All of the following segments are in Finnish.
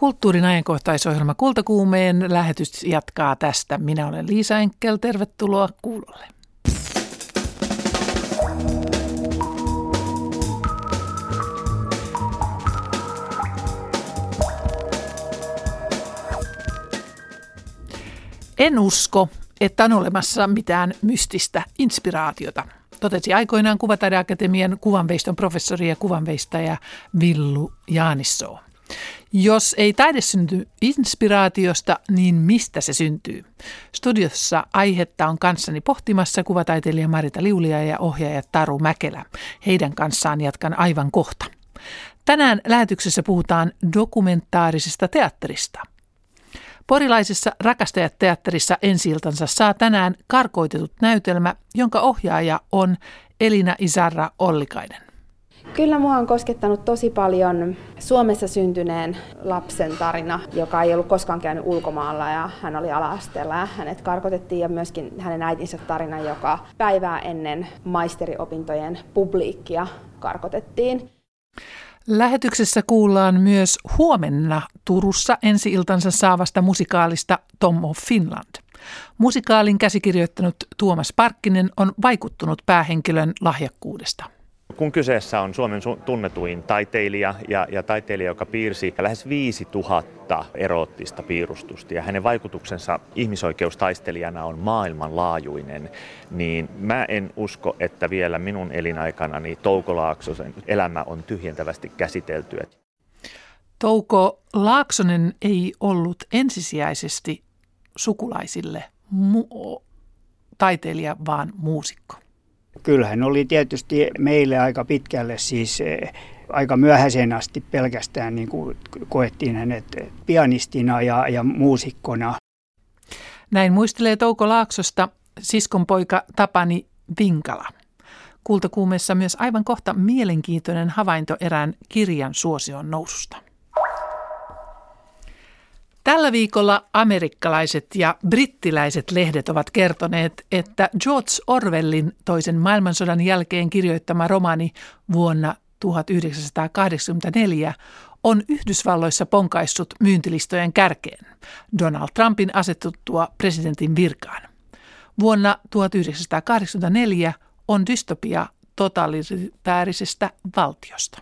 Kulttuurin ajankohtaisohjelma Kultakuumeen lähetys jatkaa tästä. Minä olen Liisa Enkel, tervetuloa kuulolle. En usko, että on olemassa mitään mystistä inspiraatiota, totesi aikoinaan Kuvataideakatemian kuvanveiston professori ja kuvanveistäjä Villu Jaanissoo. Jos ei taide synty inspiraatiosta, niin mistä se syntyy? Studiossa aihetta on kanssani pohtimassa kuvataiteilija Marita Liulia ja ohjaaja Taru Mäkelä. Heidän kanssaan jatkan aivan kohta. Tänään lähetyksessä puhutaan dokumentaarisesta teatterista. Porilaisessa Rakastajat-teatterissa ensi saa tänään karkoitetut näytelmä, jonka ohjaaja on Elina Isarra Ollikainen. Kyllä mua on koskettanut tosi paljon Suomessa syntyneen lapsen tarina, joka ei ollut koskaan käynyt ulkomailla ja hän oli ala-asteella hänet karkotettiin ja myöskin hänen äitinsä tarina, joka päivää ennen maisteriopintojen publiikkia karkotettiin. Lähetyksessä kuullaan myös huomenna Turussa ensi-iltansa saavasta musikaalista Tom of Finland. Musikaalin käsikirjoittanut Tuomas Parkkinen on vaikuttunut päähenkilön lahjakkuudesta. Kun kyseessä on Suomen tunnetuin taiteilija ja, ja taiteilija, joka piirsi lähes 5000 eroottista piirustusta ja hänen vaikutuksensa ihmisoikeustaistelijana on maailmanlaajuinen, niin mä en usko, että vielä minun elinaikanani Touko Laaksosen elämä on tyhjentävästi käsitelty. Touko Laaksonen ei ollut ensisijaisesti sukulaisille mu- taiteilija, vaan muusikko. Kyllähän oli tietysti meille aika pitkälle siis eh, aika myöhäiseen asti pelkästään niin kuin koettiin hänet pianistina ja, ja muusikkona. Näin muistelee Touko Laaksosta siskonpoika Tapani Vinkala. Kultakuumessa myös aivan kohta mielenkiintoinen havainto erään kirjan suosion noususta. Tällä viikolla amerikkalaiset ja brittiläiset lehdet ovat kertoneet, että George Orwellin toisen maailmansodan jälkeen kirjoittama romani vuonna 1984 on Yhdysvalloissa ponkaissut myyntilistojen kärkeen Donald Trumpin asetuttua presidentin virkaan. Vuonna 1984 on dystopia totalitäärisestä valtiosta.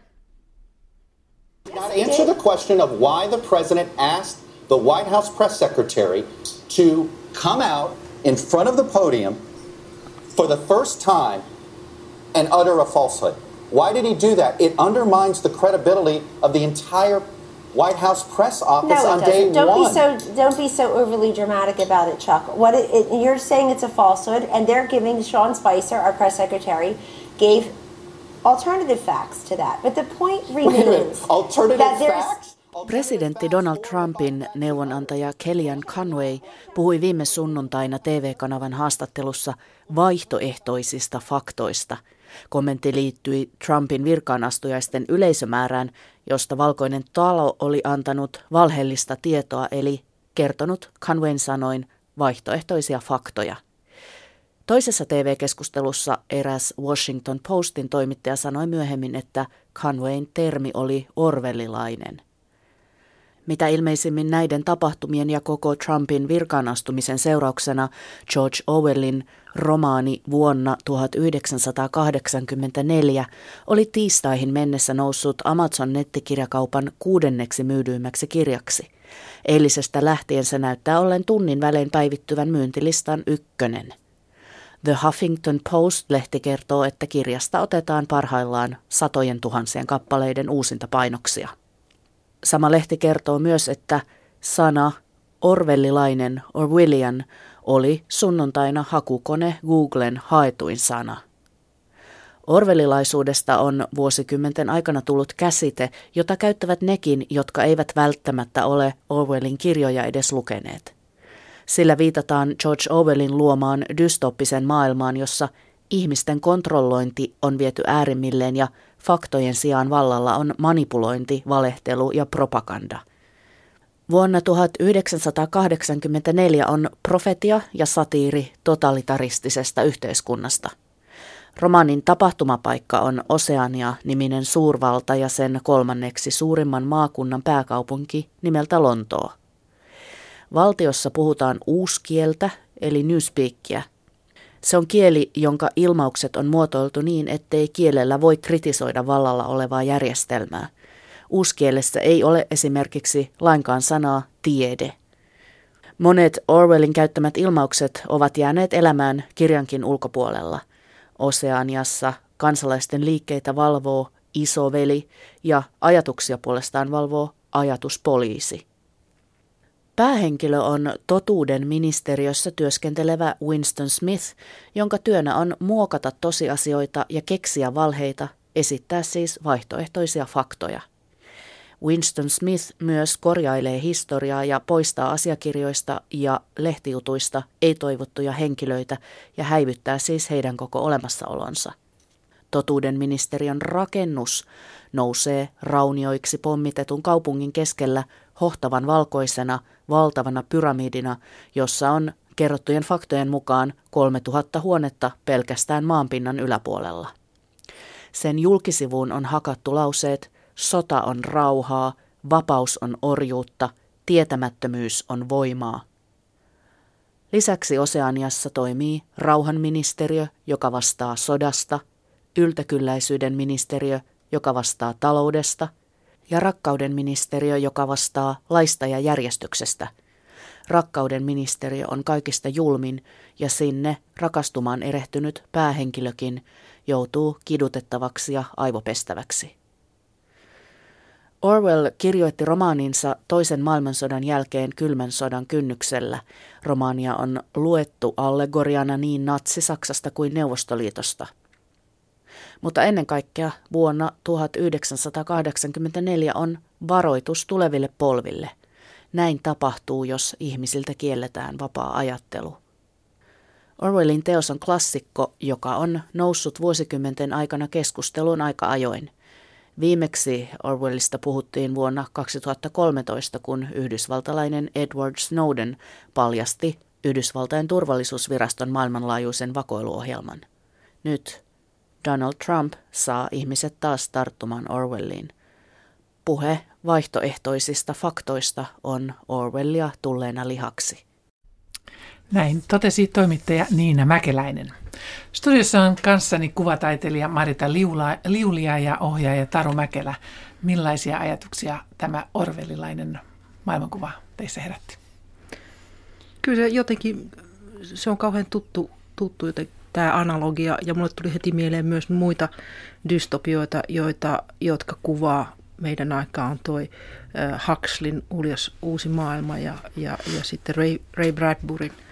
Answer the question of why the president asked the White House press secretary to come out in front of the podium for the first time and utter a falsehood. Why did he do that? It undermines the credibility of the entire White House press office no, on doesn't. day don't one. Be so, don't be so overly dramatic about it, Chuck. What it, it, you're saying it's a falsehood, and they're giving Sean Spicer, our press secretary, gave alternative facts to that. But the point remains alternative that there's facts? Presidentti Donald Trumpin neuvonantaja Kellyanne Conway puhui viime sunnuntaina TV-kanavan haastattelussa vaihtoehtoisista faktoista. Kommentti liittyi Trumpin virkaanastujaisten yleisömäärään, josta valkoinen talo oli antanut valheellista tietoa eli kertonut Conwayn sanoin vaihtoehtoisia faktoja. Toisessa TV-keskustelussa eräs Washington Postin toimittaja sanoi myöhemmin, että Conwayn termi oli orvelilainen. Mitä ilmeisimmin näiden tapahtumien ja koko Trumpin virkaanastumisen seurauksena George Orwellin romaani vuonna 1984 oli tiistaihin mennessä noussut Amazon nettikirjakaupan kuudenneksi myydyimmäksi kirjaksi. Eilisestä lähtien se näyttää ollen tunnin välein päivittyvän myyntilistan ykkönen. The Huffington Post-lehti kertoo, että kirjasta otetaan parhaillaan satojen tuhansien kappaleiden uusinta painoksia. Sama lehti kertoo myös, että sana orvellilainen Orwellian oli sunnuntaina hakukone Googlen haetuin sana. Orvelilaisuudesta on vuosikymmenten aikana tullut käsite, jota käyttävät nekin, jotka eivät välttämättä ole Orwellin kirjoja edes lukeneet. Sillä viitataan George Orwellin luomaan dystoppisen maailmaan, jossa ihmisten kontrollointi on viety äärimmilleen ja faktojen sijaan vallalla on manipulointi, valehtelu ja propaganda. Vuonna 1984 on profetia ja satiiri totalitaristisesta yhteiskunnasta. Romanin tapahtumapaikka on Oseania-niminen suurvalta ja sen kolmanneksi suurimman maakunnan pääkaupunki nimeltä Lontoo. Valtiossa puhutaan uuskieltä eli newspeakia. Se on kieli, jonka ilmaukset on muotoiltu niin, ettei kielellä voi kritisoida vallalla olevaa järjestelmää. Uuskielessä ei ole esimerkiksi lainkaan sanaa tiede. Monet Orwellin käyttämät ilmaukset ovat jääneet elämään kirjankin ulkopuolella. Oseaniassa kansalaisten liikkeitä valvoo isoveli ja ajatuksia puolestaan valvoo ajatuspoliisi. Päähenkilö on totuuden ministeriössä työskentelevä Winston Smith, jonka työnä on muokata tosiasioita ja keksiä valheita, esittää siis vaihtoehtoisia faktoja. Winston Smith myös korjailee historiaa ja poistaa asiakirjoista ja lehtijutuista ei-toivottuja henkilöitä ja häivyttää siis heidän koko olemassaolonsa. Totuuden ministeriön rakennus nousee raunioiksi pommitetun kaupungin keskellä hohtavan valkoisena, valtavana pyramidina, jossa on kerrottujen faktojen mukaan 3000 huonetta pelkästään maanpinnan yläpuolella. Sen julkisivuun on hakattu lauseet Sota on rauhaa, vapaus on orjuutta, tietämättömyys on voimaa. Lisäksi Oseaniassa toimii rauhanministeriö, joka vastaa sodasta, yltäkylläisyyden ministeriö, joka vastaa taloudesta, ja rakkauden ministeriö, joka vastaa laista ja järjestyksestä. Rakkauden ministeriö on kaikista julmin ja sinne rakastumaan erehtynyt päähenkilökin joutuu kidutettavaksi ja aivopestäväksi. Orwell kirjoitti romaaninsa toisen maailmansodan jälkeen kylmän sodan kynnyksellä. Romaania on luettu allegoriana niin natsi-Saksasta kuin Neuvostoliitosta. Mutta ennen kaikkea vuonna 1984 on varoitus tuleville polville. Näin tapahtuu, jos ihmisiltä kielletään vapaa ajattelu. Orwellin teos on klassikko, joka on noussut vuosikymmenten aikana keskusteluun aika ajoin – Viimeksi Orwellista puhuttiin vuonna 2013, kun yhdysvaltalainen Edward Snowden paljasti Yhdysvaltain turvallisuusviraston maailmanlaajuisen vakoiluohjelman. Nyt Donald Trump saa ihmiset taas tarttumaan Orwelliin. Puhe vaihtoehtoisista faktoista on Orwellia tulleena lihaksi. Näin totesi toimittaja Niina Mäkeläinen. Studiossa on kanssani kuvataiteilija Marita Liula, Liulia ja ohjaaja Taru Mäkelä. Millaisia ajatuksia tämä orvelilainen maailmankuva teissä herätti? Kyllä se jotenkin, se on kauhean tuttu, tuttu joten, tämä analogia, ja mulle tuli heti mieleen myös muita dystopioita, joita, jotka kuvaa meidän aikaan toi Huxleyn uljas uusi maailma ja, ja, ja sitten Ray, Ray Bradburyn –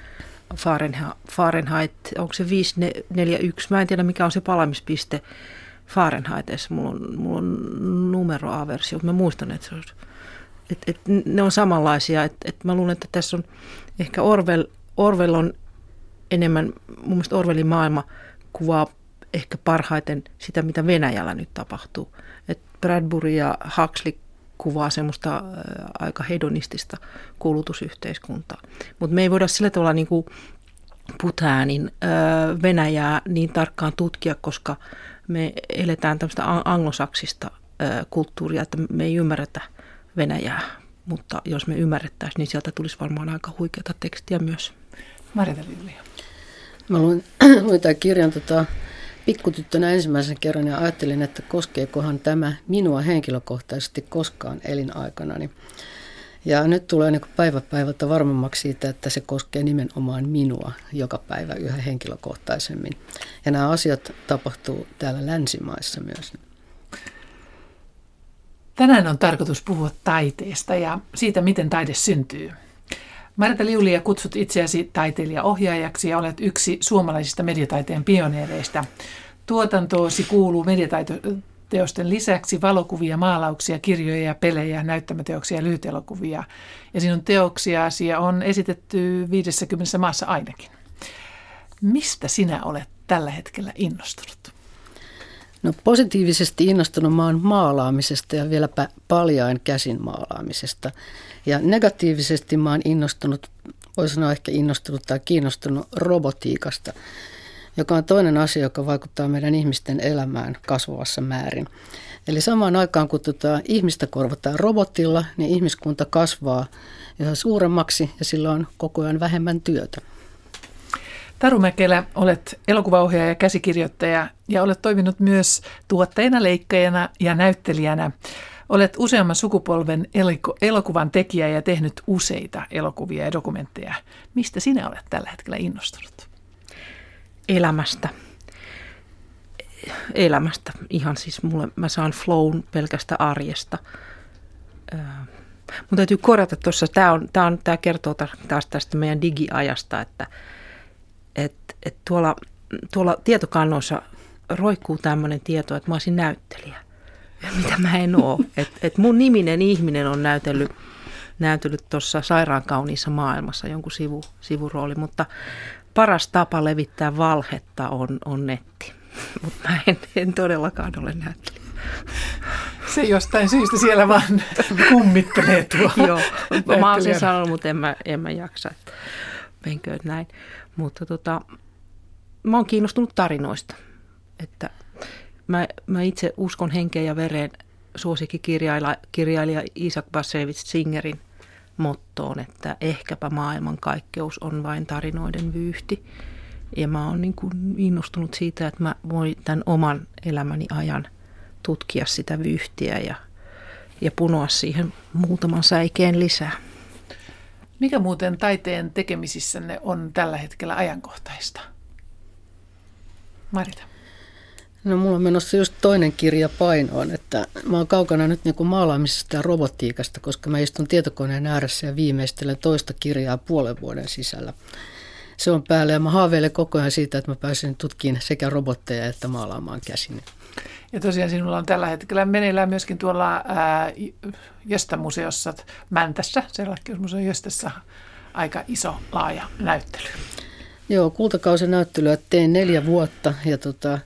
Fahrenheit, onko se 541, mä en tiedä mikä on se palamispiste Fahrenheitissa, mulla on, mulla on numeroaversio, mä muistan, että se on, et, et ne on samanlaisia, että et mä luulen, että tässä on ehkä Orwell, Orwell on enemmän, mun mielestä Orwellin maailma kuvaa ehkä parhaiten sitä, mitä Venäjällä nyt tapahtuu. Et Bradbury ja Huxley kuvaa semmoista aika hedonistista kulutusyhteiskuntaa. Mutta me ei voida sillä tavalla niin kuin Putäänin Venäjää niin tarkkaan tutkia, koska me eletään tämmöistä anglosaksista kulttuuria, että me ei ymmärretä Venäjää. Mutta jos me ymmärrettäisiin, niin sieltä tulisi varmaan aika huikeata tekstiä myös. Marita Mä luin, luin tämän kirjan tota, pikkutyttönä ensimmäisen kerran ja ajattelin, että koskeekohan tämä minua henkilökohtaisesti koskaan elinaikanani. Ja nyt tulee niin päivä päivältä varmemmaksi siitä, että se koskee nimenomaan minua joka päivä yhä henkilökohtaisemmin. Ja nämä asiat tapahtuu täällä länsimaissa myös. Tänään on tarkoitus puhua taiteesta ja siitä, miten taide syntyy. Marta Liulia kutsut itseäsi taiteilijaohjaajaksi ja olet yksi suomalaisista mediataiteen pioneereista. Tuotantoosi kuuluu mediataiteosten lisäksi valokuvia, maalauksia, kirjoja ja pelejä, näyttämäteoksia ja lyhytelokuvia. Ja sinun teoksiasi on esitetty 50 maassa ainakin. Mistä sinä olet tällä hetkellä innostunut? No positiivisesti innostunut mä oon maalaamisesta ja vieläpä paljain käsin maalaamisesta. Ja negatiivisesti mä oon innostunut, voi sanoa ehkä innostunut tai kiinnostunut robotiikasta. joka on toinen asia, joka vaikuttaa meidän ihmisten elämään kasvavassa määrin. Eli samaan aikaan, kun tuota ihmistä korvataan robotilla, niin ihmiskunta kasvaa yhä suuremmaksi ja sillä on koko ajan vähemmän työtä. Taru Mäkelä, olet elokuvaohjaaja ja käsikirjoittaja ja olet toiminut myös tuottajana, leikkajana ja näyttelijänä. Olet useamman sukupolven elokuvan tekijä ja tehnyt useita elokuvia ja dokumentteja. Mistä sinä olet tällä hetkellä innostunut? Elämästä. Elämästä. Ihan siis mulle, mä saan flown pelkästä arjesta. Mun täytyy korjata tuossa, tämä tää tää kertoo taas tästä meidän digiajasta, että et, et tuolla, tuolla tietokannoissa roikkuu tämmöinen tieto, että mä olisin näyttelijä mitä mä en oo. Et, et mun niminen ihminen on näytellyt näytellyt tuossa sairaankauniissa maailmassa jonkun sivu, sivurooli, mutta paras tapa levittää valhetta on, on netti. Mutta mä en, en todellakaan ole näyttelijä. Se jostain syystä siellä vaan kummittelee tuo. Joo, mä oon sen sanonut, mutta en mä, en mä jaksa. Menkööt näin. Mutta tota, mä oon kiinnostunut tarinoista. Että Mä, mä itse uskon henkeen ja vereen suosikkikirjailija Isaac Bashevis Singerin mottoon, että ehkäpä maailmankaikkeus on vain tarinoiden vyyhti. Ja mä oon niin kuin innostunut siitä, että mä voin tämän oman elämäni ajan tutkia sitä vyyhtiä ja, ja punoa siihen muutaman säikeen lisää. Mikä muuten taiteen tekemisissänne on tällä hetkellä ajankohtaista? Marita. No mulla on menossa just toinen kirja painoon, että mä oon kaukana nyt niin kuin maalaamisesta ja robottiikasta, koska mä istun tietokoneen ääressä ja viimeistelen toista kirjaa puolen vuoden sisällä. Se on päällä ja mä haaveilen koko ajan siitä, että mä pääsen tutkimaan sekä robotteja että maalaamaan käsin. Ja tosiaan sinulla on tällä hetkellä meneillään myöskin tuolla ää, Jöstä-museossa Mäntässä, Selakkiusmuseon Jöstässä, aika iso, laaja näyttely. Joo, kultakausinäyttelyä tein neljä vuotta ja tota,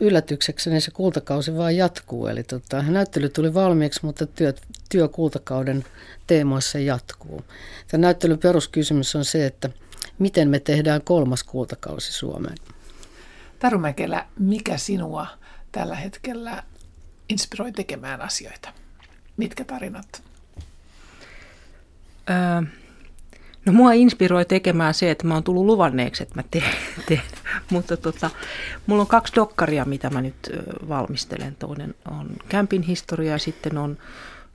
yllätyksekseni se kultakausi vaan jatkuu. Eli tota, näyttely tuli valmiiksi, mutta työ, työ kultakauden teemoissa jatkuu. Tämä näyttelyn peruskysymys on se, että miten me tehdään kolmas kultakausi Suomeen. Taru Mäkelä, mikä sinua tällä hetkellä inspiroi tekemään asioita? Mitkä tarinat? Öö, No mua inspiroi tekemään se, että mä oon tullut luvanneeksi, että mä teen. teen. Mutta tota, mulla on kaksi dokkaria, mitä mä nyt valmistelen. Toinen on Campin historia ja sitten on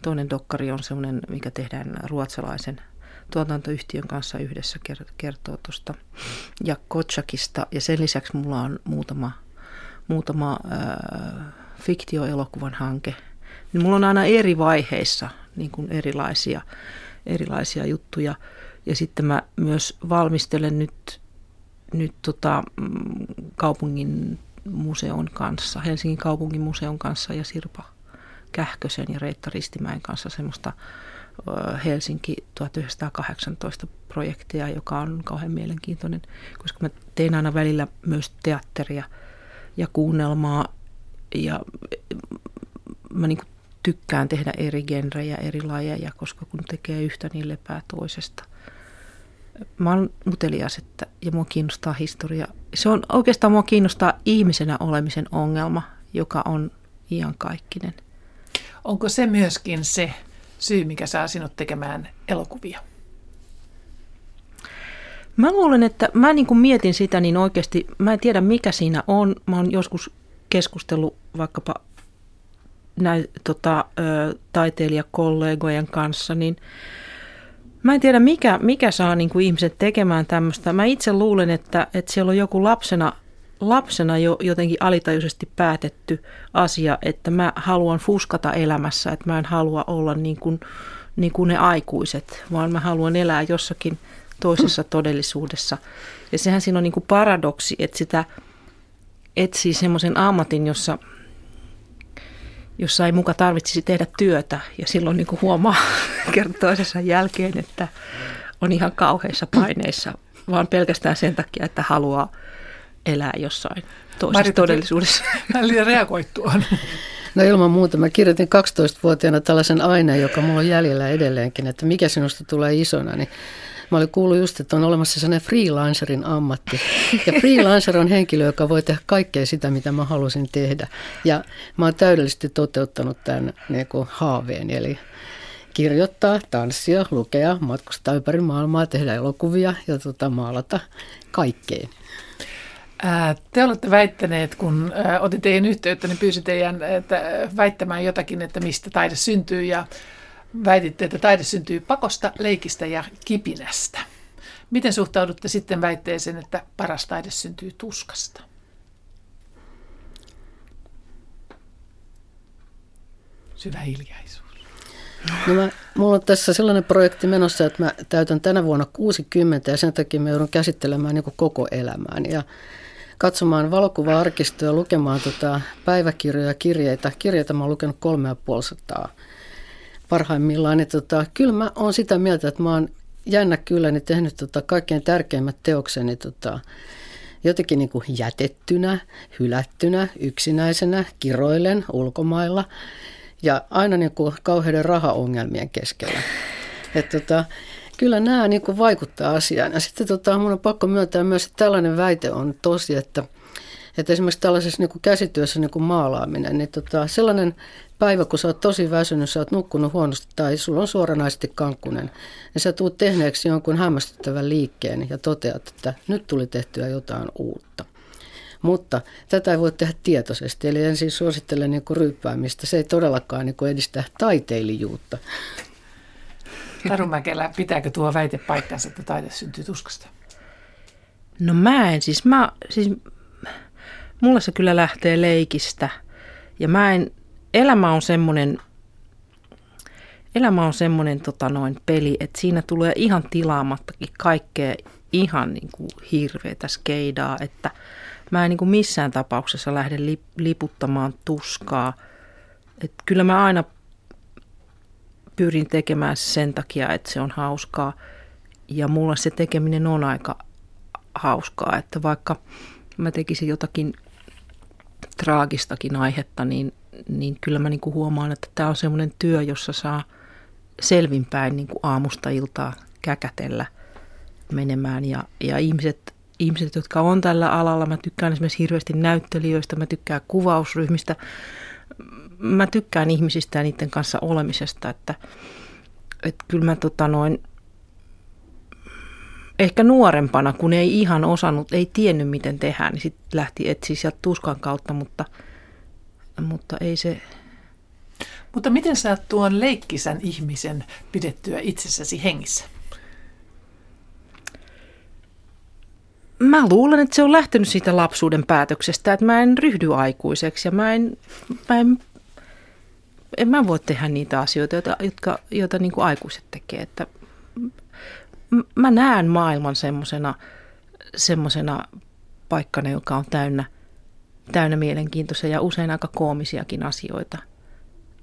toinen dokkari on semmoinen, mikä tehdään ruotsalaisen tuotantoyhtiön kanssa yhdessä kertoo tuosta ja Kotsakista. Ja sen lisäksi mulla on muutama, muutama äh, fiktioelokuvan hanke. Niin mulla on aina eri vaiheissa niin kuin erilaisia, erilaisia juttuja – ja sitten mä myös valmistelen nyt, nyt tota, mm, kaupungin museon kanssa, Helsingin kaupungin museon kanssa ja Sirpa Kähkösen ja Reitta Ristimäen kanssa semmoista Helsinki 1918 projektia, joka on kauhean mielenkiintoinen, koska mä tein aina välillä myös teatteria ja kuunnelmaa ja mä niin tykkään tehdä eri genrejä, eri lajeja, koska kun tekee yhtä, niin lepää toisesta – mä oon utelias että, ja mua kiinnostaa historia. Se on oikeastaan mua kiinnostaa ihmisenä olemisen ongelma, joka on iankaikkinen. Onko se myöskin se syy, mikä saa sinut tekemään elokuvia? Mä luulen, että mä niin kuin mietin sitä, niin oikeasti mä en tiedä mikä siinä on. Mä oon joskus keskustellut vaikkapa näin, tota, taiteilijakollegojen kanssa, niin – Mä en tiedä, mikä, mikä saa niin kuin ihmiset tekemään tämmöistä. Mä itse luulen, että, että siellä on joku lapsena, lapsena jo jotenkin alitajuisesti päätetty asia, että mä haluan fuskata elämässä, että mä en halua olla niin kuin, niin kuin ne aikuiset, vaan mä haluan elää jossakin toisessa todellisuudessa. Ja sehän siinä on niin kuin paradoksi, että sitä etsii semmoisen ammatin, jossa – jossa ei muka tarvitsisi tehdä työtä. Ja silloin niin kuin huomaa kerta toisensa jälkeen, että on ihan kauheissa paineissa, vaan pelkästään sen takia, että haluaa elää jossain toisessa Marita, todellisuudessa. Mä reagoit tuohon. No ilman muuta. Mä kirjoitin 12-vuotiaana tällaisen aineen, joka mulla on jäljellä edelleenkin, että mikä sinusta tulee isona. Niin Mä olin kuullut just, että on olemassa sellainen freelancerin ammatti. Ja freelancer on henkilö, joka voi tehdä kaikkea sitä, mitä mä halusin tehdä. Ja mä oon täydellisesti toteuttanut tämän niin kuin haaveen, eli kirjoittaa, tanssia, lukea, matkustaa ympäri maailmaa, tehdä elokuvia ja tota, maalata kaikkeen. Te olette väittäneet, kun otin teidän yhteyttä, niin pyysin teidän että väittämään jotakin, että mistä taide syntyy ja väititte, että taide syntyy pakosta, leikistä ja kipinästä. Miten suhtaudutte sitten väitteeseen, että paras taide syntyy tuskasta? Syvä hiljaisuus. No mä, mulla on tässä sellainen projekti menossa, että mä täytän tänä vuonna 60 ja sen takia mä joudun käsittelemään niin koko elämään. Ja katsomaan valokuva-arkistoja, lukemaan tota päiväkirjoja, kirjeitä. Kirjeitä mä oon lukenut kolme ja puolisataa parhaimmillaan. Niin tota, kyllä mä oon sitä mieltä, että mä oon jännä kyllä niin tehnyt tota kaikkein tärkeimmät teokseni tota, jotenkin niin kuin jätettynä, hylättynä, yksinäisenä, kiroilen ulkomailla ja aina niin kuin kauheiden rahaongelmien keskellä. että tota, kyllä nämä niin kuin vaikuttaa asiaan. Ja sitten tota, mun on pakko myöntää myös, että tällainen väite on tosi, että, että esimerkiksi tällaisessa niin kuin käsityössä niin kuin maalaaminen, niin tota, sellainen päivä, kun sä oot tosi väsynyt, sä oot nukkunut huonosti tai sulla on suoranaisesti kankkunen, niin sä tuut tehneeksi jonkun hämmästyttävän liikkeen ja toteat, että nyt tuli tehtyä jotain uutta. Mutta tätä ei voi tehdä tietoisesti, eli en siis suosittele niin kuin ryyppäämistä. Se ei todellakaan niin kuin edistä taiteilijuutta. Taru Mäkelä, pitääkö tuo väite paikkansa, että taide syntyy tuskasta? No mä en, siis mä, siis mulle se kyllä lähtee leikistä. Ja mä en, elämä on semmoinen, elämä on semmoinen tota noin peli, että siinä tulee ihan tilaamattakin kaikkea ihan niin kuin hirveätä skeidaa, että mä en niin kuin missään tapauksessa lähde liputtamaan tuskaa. että kyllä mä aina pyrin tekemään sen takia, että se on hauskaa. Ja mulla se tekeminen on aika hauskaa, että vaikka mä tekisin jotakin traagistakin aihetta, niin, niin kyllä mä niinku huomaan, että tämä on semmoinen työ, jossa saa selvinpäin niinku aamusta iltaa käkätellä menemään. Ja, ja ihmiset, ihmiset, jotka on tällä alalla, mä tykkään esimerkiksi hirveästi näyttelijöistä, mä tykkään kuvausryhmistä, mä tykkään ihmisistä ja niiden kanssa olemisesta, että, että kyllä mä tota noin, ehkä nuorempana, kun ei ihan osannut, ei tiennyt miten tehdään, niin sitten lähti etsiä sieltä tuskan kautta, mutta, mutta ei se... Mutta miten saat tuon leikkisän ihmisen pidettyä itsessäsi hengissä? Mä luulen, että se on lähtenyt siitä lapsuuden päätöksestä, että mä en ryhdy aikuiseksi ja mä en, mä en en mä voi tehdä niitä asioita, joita, jotka, joita niin kuin aikuiset tekee. Että mä näen maailman semmoisena semmosena paikkana, joka on täynnä, täynnä mielenkiintoisia ja usein aika koomisiakin asioita.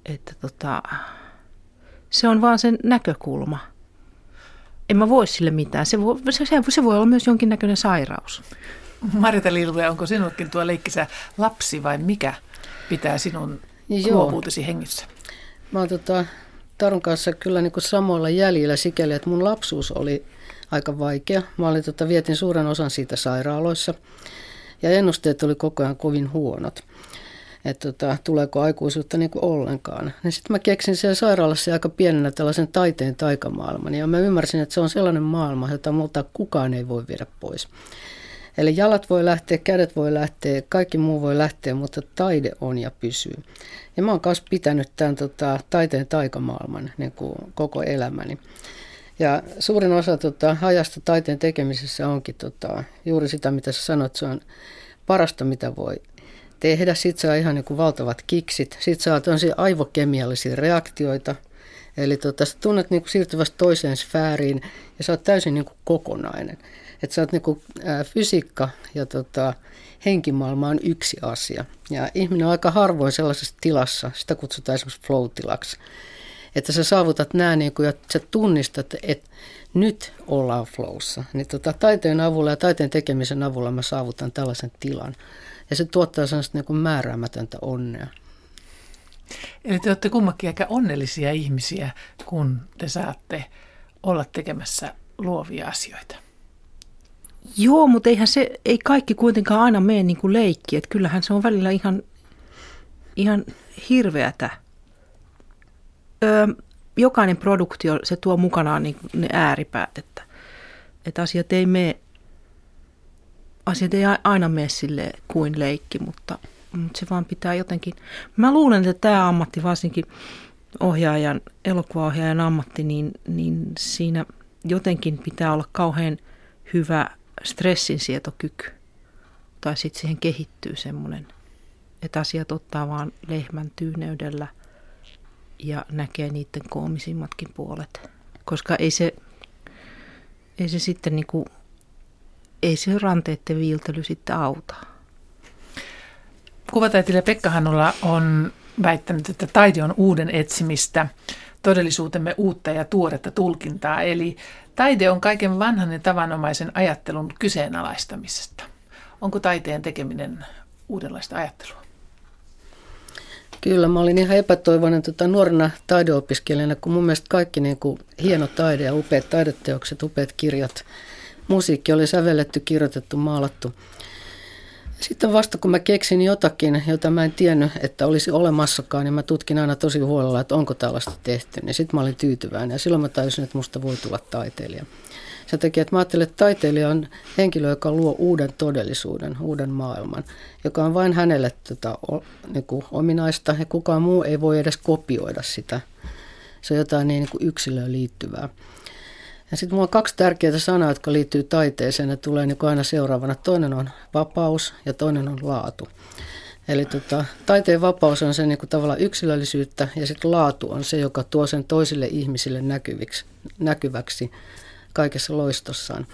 Että tota, se on vaan sen näkökulma. En mä voi sille mitään. Se voi, se, se voi olla myös jonkinnäköinen sairaus. Marita Lilve, onko sinullekin tuo leikkisä lapsi vai mikä pitää sinun luovuutesi hengissä? Mä oon tota, Tarun kanssa kyllä niin kuin samoilla jäljillä sikäli, että mun lapsuus oli aika vaikea. Mä olin, tota, vietin suuren osan siitä sairaaloissa ja ennusteet oli koko ajan kovin huonot. Että tota, tuleeko aikuisuutta niin kuin ollenkaan. Niin sitten mä keksin siellä sairaalassa aika pienenä tällaisen taiteen taikamaailman. Ja mä ymmärsin, että se on sellainen maailma, jota multa kukaan ei voi viedä pois. Eli jalat voi lähteä, kädet voi lähteä, kaikki muu voi lähteä, mutta taide on ja pysyy. Ja mä oon myös pitänyt tämän tota, taiteen taikamaailman niin kuin koko elämäni. Ja suurin osa tota, ajasta taiteen tekemisessä onkin tota, juuri sitä, mitä sä sanoit, se on parasta, mitä voi tehdä. Sitten saa ihan niin kuin valtavat kiksit. Sitten saa tämmöisiä aivokemiallisia reaktioita. Eli tota, sä tunnet niin kuin siirtyvästä toiseen sfääriin ja sä oot täysin niin kuin kokonainen. Että sä oot niinku, ää, fysiikka ja tota, henkimaailma on yksi asia. Ja ihminen on aika harvoin sellaisessa tilassa, sitä kutsutaan esimerkiksi flow-tilaksi, että sä saavutat nämä niin kuin, ja sä tunnistat, että nyt ollaan flowssa. Niin tota, taiteen avulla ja taiteen tekemisen avulla mä saavutan tällaisen tilan. Ja se tuottaa sellaista niin kuin määräämätöntä onnea. Eli te olette kummakin aika onnellisia ihmisiä, kun te saatte olla tekemässä luovia asioita. Joo, mutta eihän se, ei kaikki kuitenkaan aina mene niin kuin leikki. Että kyllähän se on välillä ihan, ihan hirveätä. Jokainen produktio, se tuo mukanaan niin ne ääripäät, että, että asiat ei mene, asiat ei aina mene sille kuin leikki, mutta, mutta se vaan pitää jotenkin. Mä luulen, että tämä ammatti, varsinkin ohjaajan, elokuvaohjaajan ammatti, niin, niin siinä jotenkin pitää olla kauhean hyvä stressinsietokyky. Tai sitten siihen kehittyy semmoinen, että asiat ottaa vaan lehmän tyyneydellä ja näkee niiden koomisimmatkin puolet. Koska ei se, ei se sitten niinku, ei se ranteiden viiltely sitten auta. Kuvataiteilija Pekka Hannola on väittänyt, että taide on uuden etsimistä, todellisuutemme uutta ja tuoretta tulkintaa. Eli taide on kaiken vanhan ja tavanomaisen ajattelun kyseenalaistamisesta. Onko taiteen tekeminen uudenlaista ajattelua? Kyllä, mä olin ihan epätoivoinen tota, nuorena taideopiskelijana, kun mun mielestä kaikki niin kuin, hieno taide ja upeat taideteokset, upeat kirjat, musiikki oli sävelletty, kirjoitettu, maalattu – sitten vasta kun mä keksin jotakin, jota mä en tiennyt, että olisi olemassakaan, niin mä tutkin aina tosi huolella, että onko tällaista tehty. Niin sitten mä olin tyytyväinen ja silloin mä tajusin, että musta voi tulla taiteilija. Se takia, että mä ajattelen, että taiteilija on henkilö, joka luo uuden todellisuuden, uuden maailman, joka on vain hänelle tota, niin kuin ominaista ja kukaan muu ei voi edes kopioida sitä. Se on jotain niin, niin kuin yksilöön liittyvää. Ja sitten mulla on kaksi tärkeää sanaa, jotka liittyy taiteeseen ja tulee niin aina seuraavana. Toinen on vapaus ja toinen on laatu. Eli tota, taiteen vapaus on se niin kuin tavallaan yksilöllisyyttä ja sitten laatu on se, joka tuo sen toisille ihmisille näkyviksi, näkyväksi kaikessa loistossaan.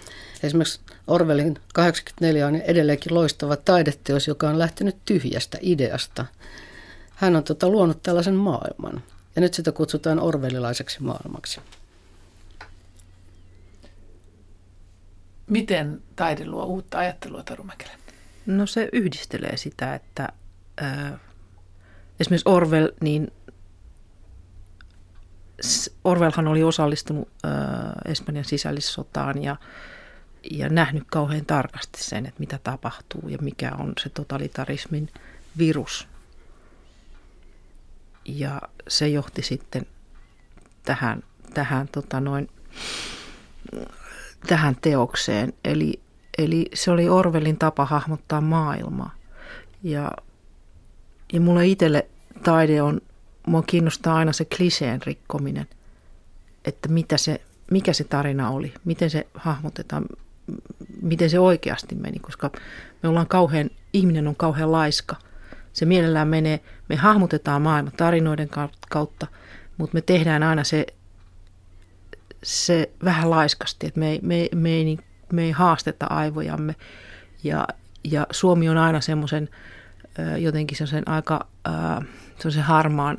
Esimerkiksi Orwellin 84 on edelleenkin loistava taideteos, joka on lähtenyt tyhjästä ideasta. Hän on tota, luonut tällaisen maailman ja nyt sitä kutsutaan orwellilaiseksi maailmaksi. Miten taide luo uutta ajattelua, Taru Mäkelä? No se yhdistelee sitä, että äh, esimerkiksi Orwell, niin Orwellhan oli osallistunut äh, Espanjan sisällissotaan ja, ja nähnyt kauhean tarkasti sen, että mitä tapahtuu ja mikä on se totalitarismin virus. Ja se johti sitten tähän, tähän tota noin, tähän teokseen. Eli, eli se oli Orwellin tapa hahmottaa maailmaa. Ja, ja mulle itselle taide on, mua kiinnostaa aina se kliseen rikkominen, että mitä se, mikä se tarina oli, miten se hahmotetaan, miten se oikeasti meni, koska me ollaan kauhean, ihminen on kauhean laiska. Se mielellään menee, me hahmotetaan maailma tarinoiden kautta, mutta me tehdään aina se se vähän laiskasti, että me ei, me, me ei, me ei haasteta aivojamme. Ja, ja Suomi on aina semmoisen jotenkin semmoisen aika semmoisen harmaan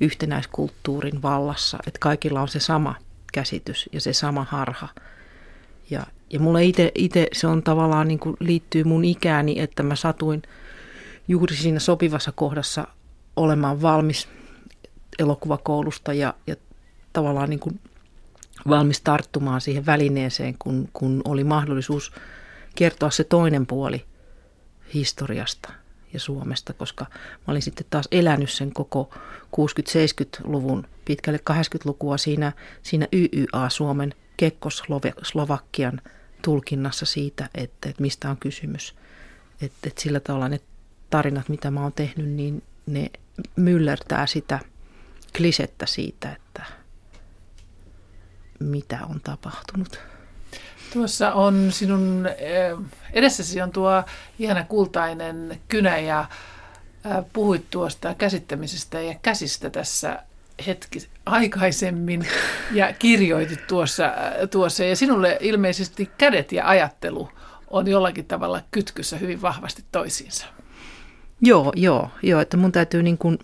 yhtenäiskulttuurin vallassa, että kaikilla on se sama käsitys ja se sama harha. Ja, ja mulle itse se on tavallaan niin kuin liittyy mun ikääni, että mä satuin juuri siinä sopivassa kohdassa olemaan valmis elokuvakoulusta ja, ja tavallaan niin kuin valmis tarttumaan siihen välineeseen, kun, kun oli mahdollisuus kertoa se toinen puoli historiasta ja Suomesta, koska mä olin sitten taas elänyt sen koko 60-70-luvun pitkälle 80-lukua siinä, siinä YYA Suomen Kekkoslovakian tulkinnassa siitä, että, että mistä on kysymys. Että, että sillä tavalla ne tarinat, mitä mä oon tehnyt, niin ne myllertää sitä klisettä siitä, että mitä on tapahtunut. Tuossa on sinun eh, edessäsi on tuo ihana kultainen kynä ja eh, puhuit tuosta käsittämisestä ja käsistä tässä hetki aikaisemmin ja kirjoitit tuossa, eh, tuossa. Ja sinulle ilmeisesti kädet ja ajattelu on jollakin tavalla kytkyssä hyvin vahvasti toisiinsa. Joo, joo, joo, että mun täytyy niin kuin,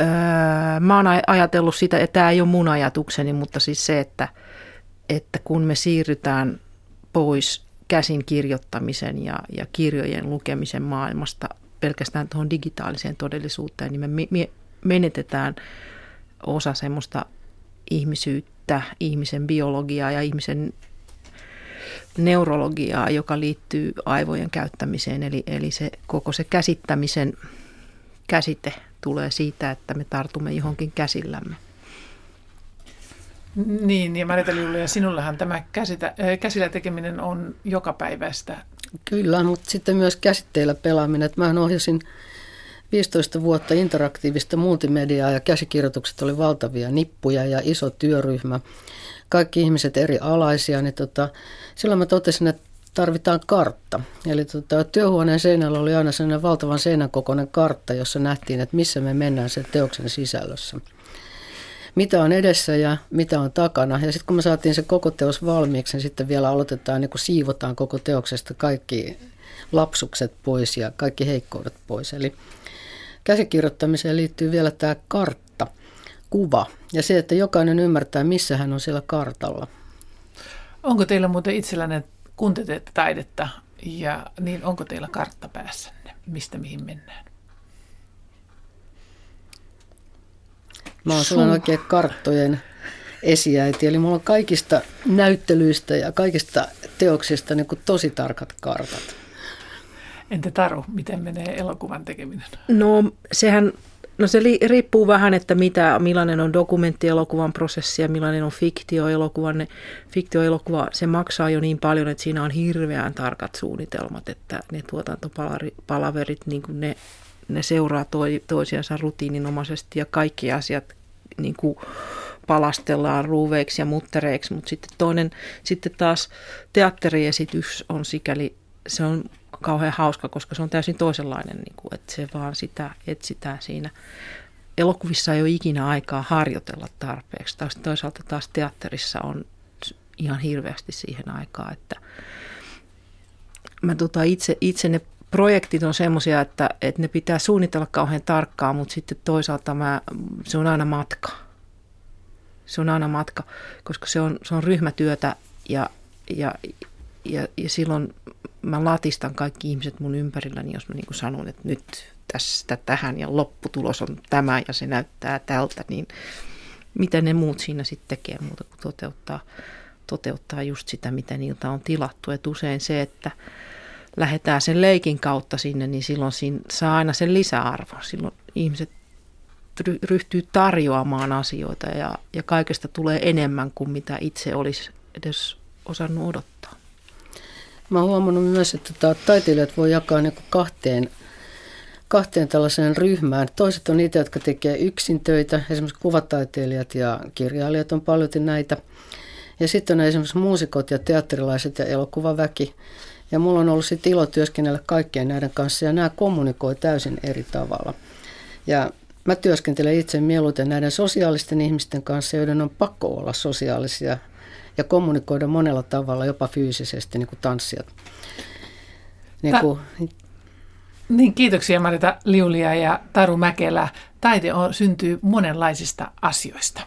Öö, mä oon ajatellut sitä, että tämä ei ole mun ajatukseni, mutta siis se, että, että kun me siirrytään pois käsin kirjoittamisen ja, ja kirjojen lukemisen maailmasta pelkästään tuohon digitaaliseen todellisuuteen, niin me, me menetetään osa semmoista ihmisyyttä ihmisen biologiaa ja ihmisen neurologiaa, joka liittyy aivojen käyttämiseen. Eli, eli se koko se käsittämisen käsite tulee siitä, että me tartumme johonkin käsillämme. Niin, ja Marita ja sinullahan tämä käsitä, käsillä tekeminen on jokapäiväistä. Kyllä, mutta sitten myös käsitteillä pelaaminen. Mä ohjasin 15 vuotta interaktiivista multimediaa ja käsikirjoitukset oli valtavia nippuja ja iso työryhmä. Kaikki ihmiset eri alaisia, niin tota, silloin mä totesin, että tarvitaan kartta. Eli tota, työhuoneen seinällä oli aina sellainen valtavan seinän kokoinen kartta, jossa nähtiin, että missä me mennään sen teoksen sisällössä. Mitä on edessä ja mitä on takana. Ja sitten kun me saatiin se koko teos valmiiksi, niin sitten vielä aloitetaan, niin kun siivotaan koko teoksesta kaikki lapsukset pois ja kaikki heikkoudet pois. Eli käsikirjoittamiseen liittyy vielä tämä kartta, kuva ja se, että jokainen ymmärtää, missä hän on siellä kartalla. Onko teillä muuten itsellänne, kun te teette taidetta, ja niin onko teillä kartta päässänne, mistä mihin mennään? Mä oon Sun... oikein karttojen esiäiti, eli mulla on kaikista näyttelyistä ja kaikista teoksista niin kuin tosi tarkat kartat. Entä Taru, miten menee elokuvan tekeminen? No sehän No se li, riippuu vähän, että mitä, millainen on dokumenttielokuvan prosessi ja millainen on fiktioelokuvan. Ne, fiktioelokuva, se maksaa jo niin paljon, että siinä on hirveän tarkat suunnitelmat, että ne tuotantopalaverit, niin kuin ne, ne seuraa toi, toisiansa rutiininomaisesti ja kaikki asiat niin kuin palastellaan ruuveiksi ja muttereiksi, mutta sitten toinen, sitten taas teatteriesitys on sikäli, se on kauhean hauska, koska se on täysin toisenlainen, niin kuin, että se vaan sitä etsitään siinä. Elokuvissa ei ole ikinä aikaa harjoitella tarpeeksi. Taas toisaalta taas teatterissa on ihan hirveästi siihen aikaa, että mä tota itse, itse ne projektit on semmoisia, että, että ne pitää suunnitella kauhean tarkkaan, mutta sitten toisaalta mä, se on aina matka. Se on aina matka, koska se on, se on ryhmätyötä ja, ja, ja, ja silloin mä latistan kaikki ihmiset mun ympärilläni, jos mä niin sanon, että nyt tästä tähän ja lopputulos on tämä ja se näyttää tältä, niin mitä ne muut siinä sitten tekee muuta kuin toteuttaa, toteuttaa just sitä, mitä niiltä on tilattu. Et usein se, että lähdetään sen leikin kautta sinne, niin silloin siinä saa aina sen lisäarvon. Silloin ihmiset ryhtyy tarjoamaan asioita ja, ja kaikesta tulee enemmän kuin mitä itse olisi edes osannut odottaa. Mä oon huomannut myös, että tota, taiteilijat voi jakaa niin kahteen, kahteen tällaiseen ryhmään. Toiset on niitä, jotka tekee yksin töitä, esimerkiksi kuvataiteilijat ja kirjailijat on paljon näitä. Ja sitten on esimerkiksi muusikot ja teatterilaiset ja elokuvaväki. Ja mulla on ollut sitten ilo työskennellä kaikkien näiden kanssa ja nämä kommunikoi täysin eri tavalla. Ja mä työskentelen itse mieluiten näiden sosiaalisten ihmisten kanssa, joiden on pakko olla sosiaalisia ja kommunikoida monella tavalla, jopa fyysisesti, niin kuin tanssijat. Niin, kuin, niin, kiitoksia Marita Liulia ja Taru Mäkelä. Taide on, syntyy monenlaisista asioista.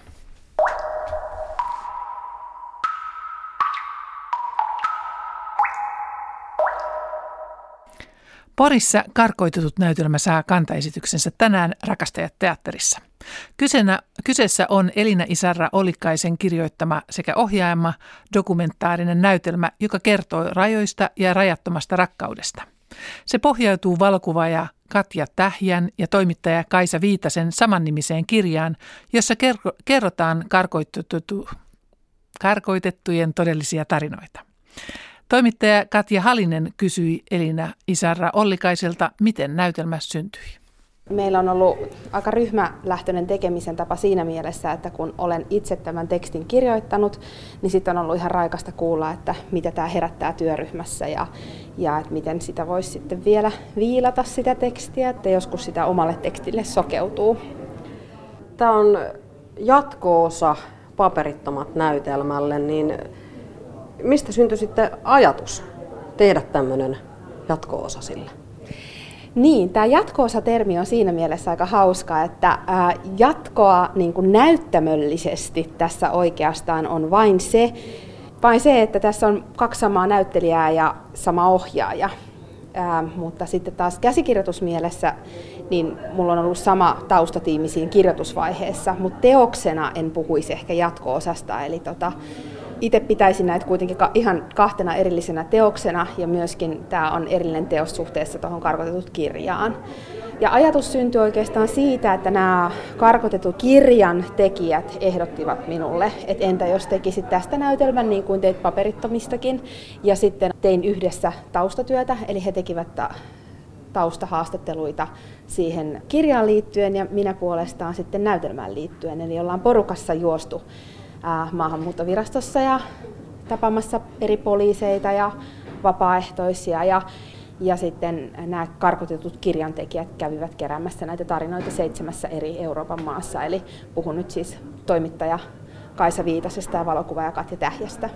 Porissa karkoitetut näytelmä saa kantaesityksensä tänään Rakastajat teatterissa. Kysenä, kyseessä on Elina Isarra Olikkaisen kirjoittama sekä ohjaama dokumentaarinen näytelmä, joka kertoo rajoista ja rajattomasta rakkaudesta. Se pohjautuu valokuvaaja Katja Tähjän ja toimittaja Kaisa Viitasen samannimiseen kirjaan, jossa kerrotaan karkoitettu, karkoitettujen todellisia tarinoita. Toimittaja Katja Halinen kysyi Elina Isarra Ollikaiselta, miten näytelmä syntyi. Meillä on ollut aika ryhmälähtöinen tekemisen tapa siinä mielessä, että kun olen itse tämän tekstin kirjoittanut, niin sitten on ollut ihan raikasta kuulla, että mitä tämä herättää työryhmässä ja, ja että miten sitä voisi sitten vielä viilata sitä tekstiä, että joskus sitä omalle tekstille sokeutuu. Tämä on jatkoosa paperittomat näytelmälle, niin mistä syntyi sitten ajatus tehdä tämmöinen jatko-osa sille? Niin, tämä jatko-osa-termi on siinä mielessä aika hauska, että jatkoa niin kuin näyttämöllisesti tässä oikeastaan on vain se, vain se, että tässä on kaksi samaa näyttelijää ja sama ohjaaja. Ää, mutta sitten taas käsikirjoitusmielessä niin mulla on ollut sama taustatiimi siinä kirjoitusvaiheessa, mutta teoksena en puhuisi ehkä jatko-osasta. Eli tota, itse pitäisin näitä kuitenkin ihan kahtena erillisenä teoksena ja myöskin tämä on erillinen teos suhteessa tuohon karkotetut kirjaan. Ja ajatus syntyi oikeastaan siitä, että nämä karkotetut kirjan tekijät ehdottivat minulle, että entä jos tekisit tästä näytelmän niin kuin teit paperittomistakin. Ja sitten tein yhdessä taustatyötä, eli he tekivät taustahaastatteluita siihen kirjaan liittyen ja minä puolestaan sitten näytelmään liittyen. Eli ollaan porukassa juostu maahanmuuttovirastossa ja tapaamassa eri poliiseita ja vapaaehtoisia. Ja ja sitten nämä karkotetut kirjantekijät kävivät keräämässä näitä tarinoita seitsemässä eri Euroopan maassa. Eli puhun nyt siis toimittaja Kaisa Viitasesta ja valokuvaaja Katja Tähjästä.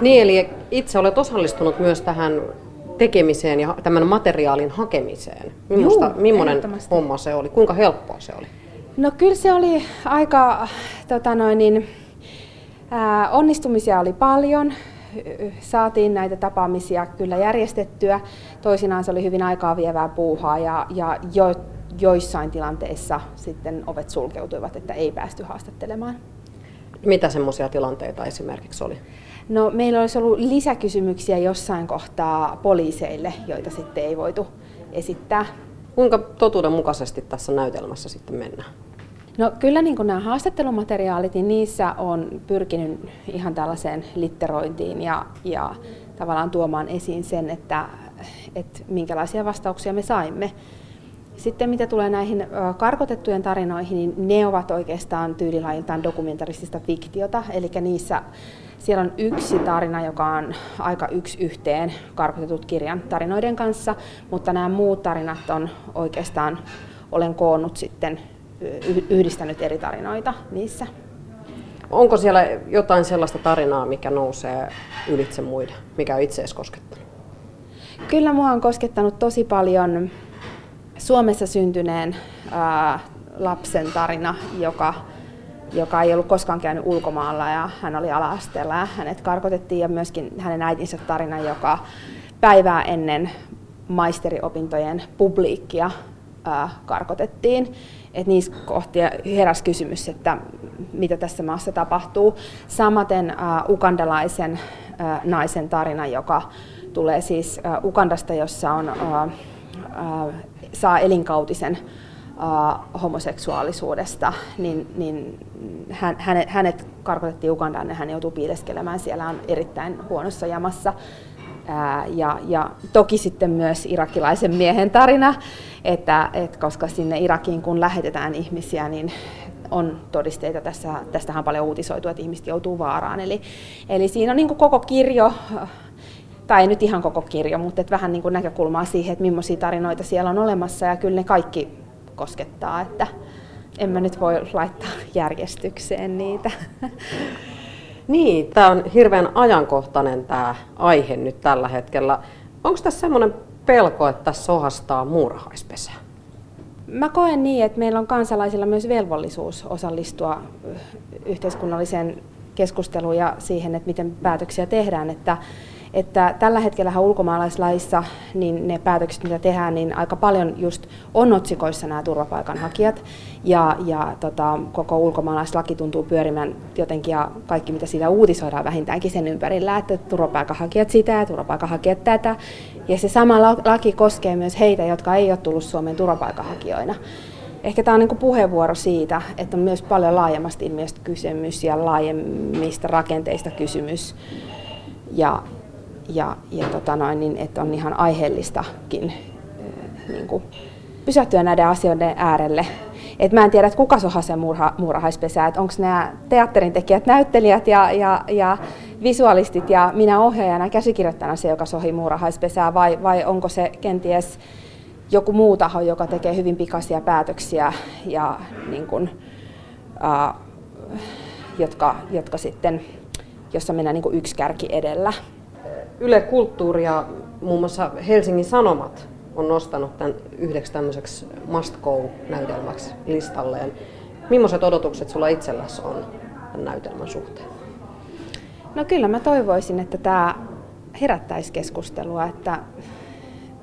Niin, eli itse olet osallistunut myös tähän tekemiseen ja tämän materiaalin hakemiseen. Millaista, Juu, millainen homma se oli? Kuinka helppoa se oli? No kyllä se oli aika, tota noin, niin, ää, onnistumisia oli paljon saatiin näitä tapaamisia kyllä järjestettyä. Toisinaan se oli hyvin aikaa vievää puuhaa ja, ja jo, joissain tilanteissa sitten ovet sulkeutuivat, että ei päästy haastattelemaan. Mitä semmoisia tilanteita esimerkiksi oli? No, meillä olisi ollut lisäkysymyksiä jossain kohtaa poliiseille, joita sitten ei voitu esittää. Kuinka totuudenmukaisesti tässä näytelmässä sitten mennään? No kyllä niin nämä haastattelumateriaalit, niin niissä on pyrkinyt ihan tällaiseen litterointiin ja, ja tavallaan tuomaan esiin sen, että, että minkälaisia vastauksia me saimme. Sitten mitä tulee näihin karkotettujen tarinoihin, niin ne ovat oikeastaan tyylilajiltaan dokumentaristista fiktiota, eli niissä siellä on yksi tarina, joka on aika yksi yhteen karkotetut kirjan tarinoiden kanssa, mutta nämä muut tarinat on oikeastaan, olen koonnut sitten yhdistänyt eri tarinoita niissä. Onko siellä jotain sellaista tarinaa, mikä nousee ylitse muiden, mikä on itse koskettanut? Kyllä mua on koskettanut tosi paljon Suomessa syntyneen ää, lapsen tarina, joka, joka ei ollut koskaan käynyt ulkomaalla ja hän oli ala-asteella ja hänet karkotettiin ja myöskin hänen äitinsä tarina, joka päivää ennen maisteriopintojen publiikkia ää, karkotettiin että niissä kohtia heräsi kysymys, että mitä tässä maassa tapahtuu. Samaten uh, ukandalaisen uh, naisen tarina, joka tulee siis uh, Ukandasta, jossa on, uh, uh, saa elinkautisen uh, homoseksuaalisuudesta, niin, niin hän, hänet, hänet karkotettiin Ugandaan ja hän joutuu piileskelemään. Siellä on erittäin huonossa jamassa ja, ja toki sitten myös irakilaisen miehen tarina, että, että koska sinne Irakiin kun lähetetään ihmisiä, niin on todisteita, tässä, tästähän on paljon uutisoitu, että ihmiset joutuu vaaraan. Eli, eli siinä on niin koko kirjo, tai ei nyt ihan koko kirjo, mutta että vähän niin kuin näkökulmaa siihen, että millaisia tarinoita siellä on olemassa, ja kyllä ne kaikki koskettaa, että en mä nyt voi laittaa järjestykseen niitä. Niin, tämä on hirveän ajankohtainen tämä aihe nyt tällä hetkellä. Onko tässä semmoinen pelko, että sohastaa muurahaispesä? Mä koen niin, että meillä on kansalaisilla myös velvollisuus osallistua yhteiskunnalliseen keskusteluun ja siihen, että miten päätöksiä tehdään. Että että tällä hetkellä ulkomaalaislaissa niin ne päätökset, mitä tehdään, niin aika paljon just on otsikoissa nämä turvapaikanhakijat ja, ja tota, koko ulkomaalaislaki tuntuu pyörimään jotenkin ja kaikki mitä siitä uutisoidaan vähintäänkin sen ympärillä, että turvapaikanhakijat sitä ja turvapaikanhakijat tätä. Ja se sama laki koskee myös heitä, jotka ei ole tullut Suomeen turvapaikanhakijoina. Ehkä tämä on niin puheenvuoro siitä, että on myös paljon laajemmasta ilmiöstä kysymys ja laajemmista rakenteista kysymys. Ja, ja, ja tota noin, niin, että on ihan aiheellistakin niin kuin, pysähtyä näiden asioiden äärelle. Et mä en tiedä, että kuka soha se murha, muurahaispesä, että onko nämä teatterin tekijät, näyttelijät ja, ja, ja visualistit ja minä ohjaajana käsikirjoittajana se, joka sohi muurahaispesää, vai, vai onko se kenties joku muu taho, joka tekee hyvin pikaisia päätöksiä ja niin kun, uh, jotka, jotka sitten, jossa mennään niin yksi kärki edellä. Yle Kulttuuri ja muun muassa Helsingin Sanomat on nostanut tämän yhdeksi tämmöiseksi must go-näytelmäksi listalleen. Millaiset odotukset sulla itselläsi on tämän näytelmän suhteen? No kyllä mä toivoisin, että tämä herättäisi keskustelua, että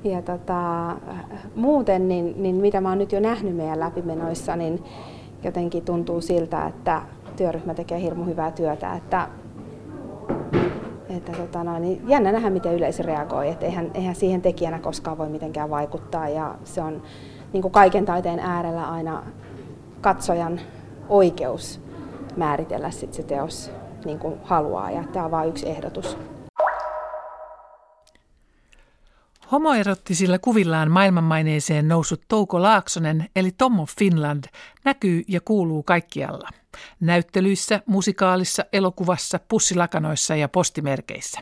ja tota, muuten, niin, niin mitä mä oon nyt jo nähnyt meidän läpimenoissa, niin jotenkin tuntuu siltä, että työryhmä tekee hirmu hyvää työtä, että, että tota noin, niin jännä nähdä, miten yleisö reagoi, että eihän, eihän siihen tekijänä koskaan voi mitenkään vaikuttaa ja se on niin kuin kaiken taiteen äärellä aina katsojan oikeus määritellä sit se teos niin kuin haluaa ja tämä on vain yksi ehdotus. Homoerottisilla kuvillaan maailmanmaineeseen noussut Touko Laaksonen eli Tommo Finland näkyy ja kuuluu kaikkialla. Näyttelyissä, musikaalissa, elokuvassa, pussilakanoissa ja postimerkeissä.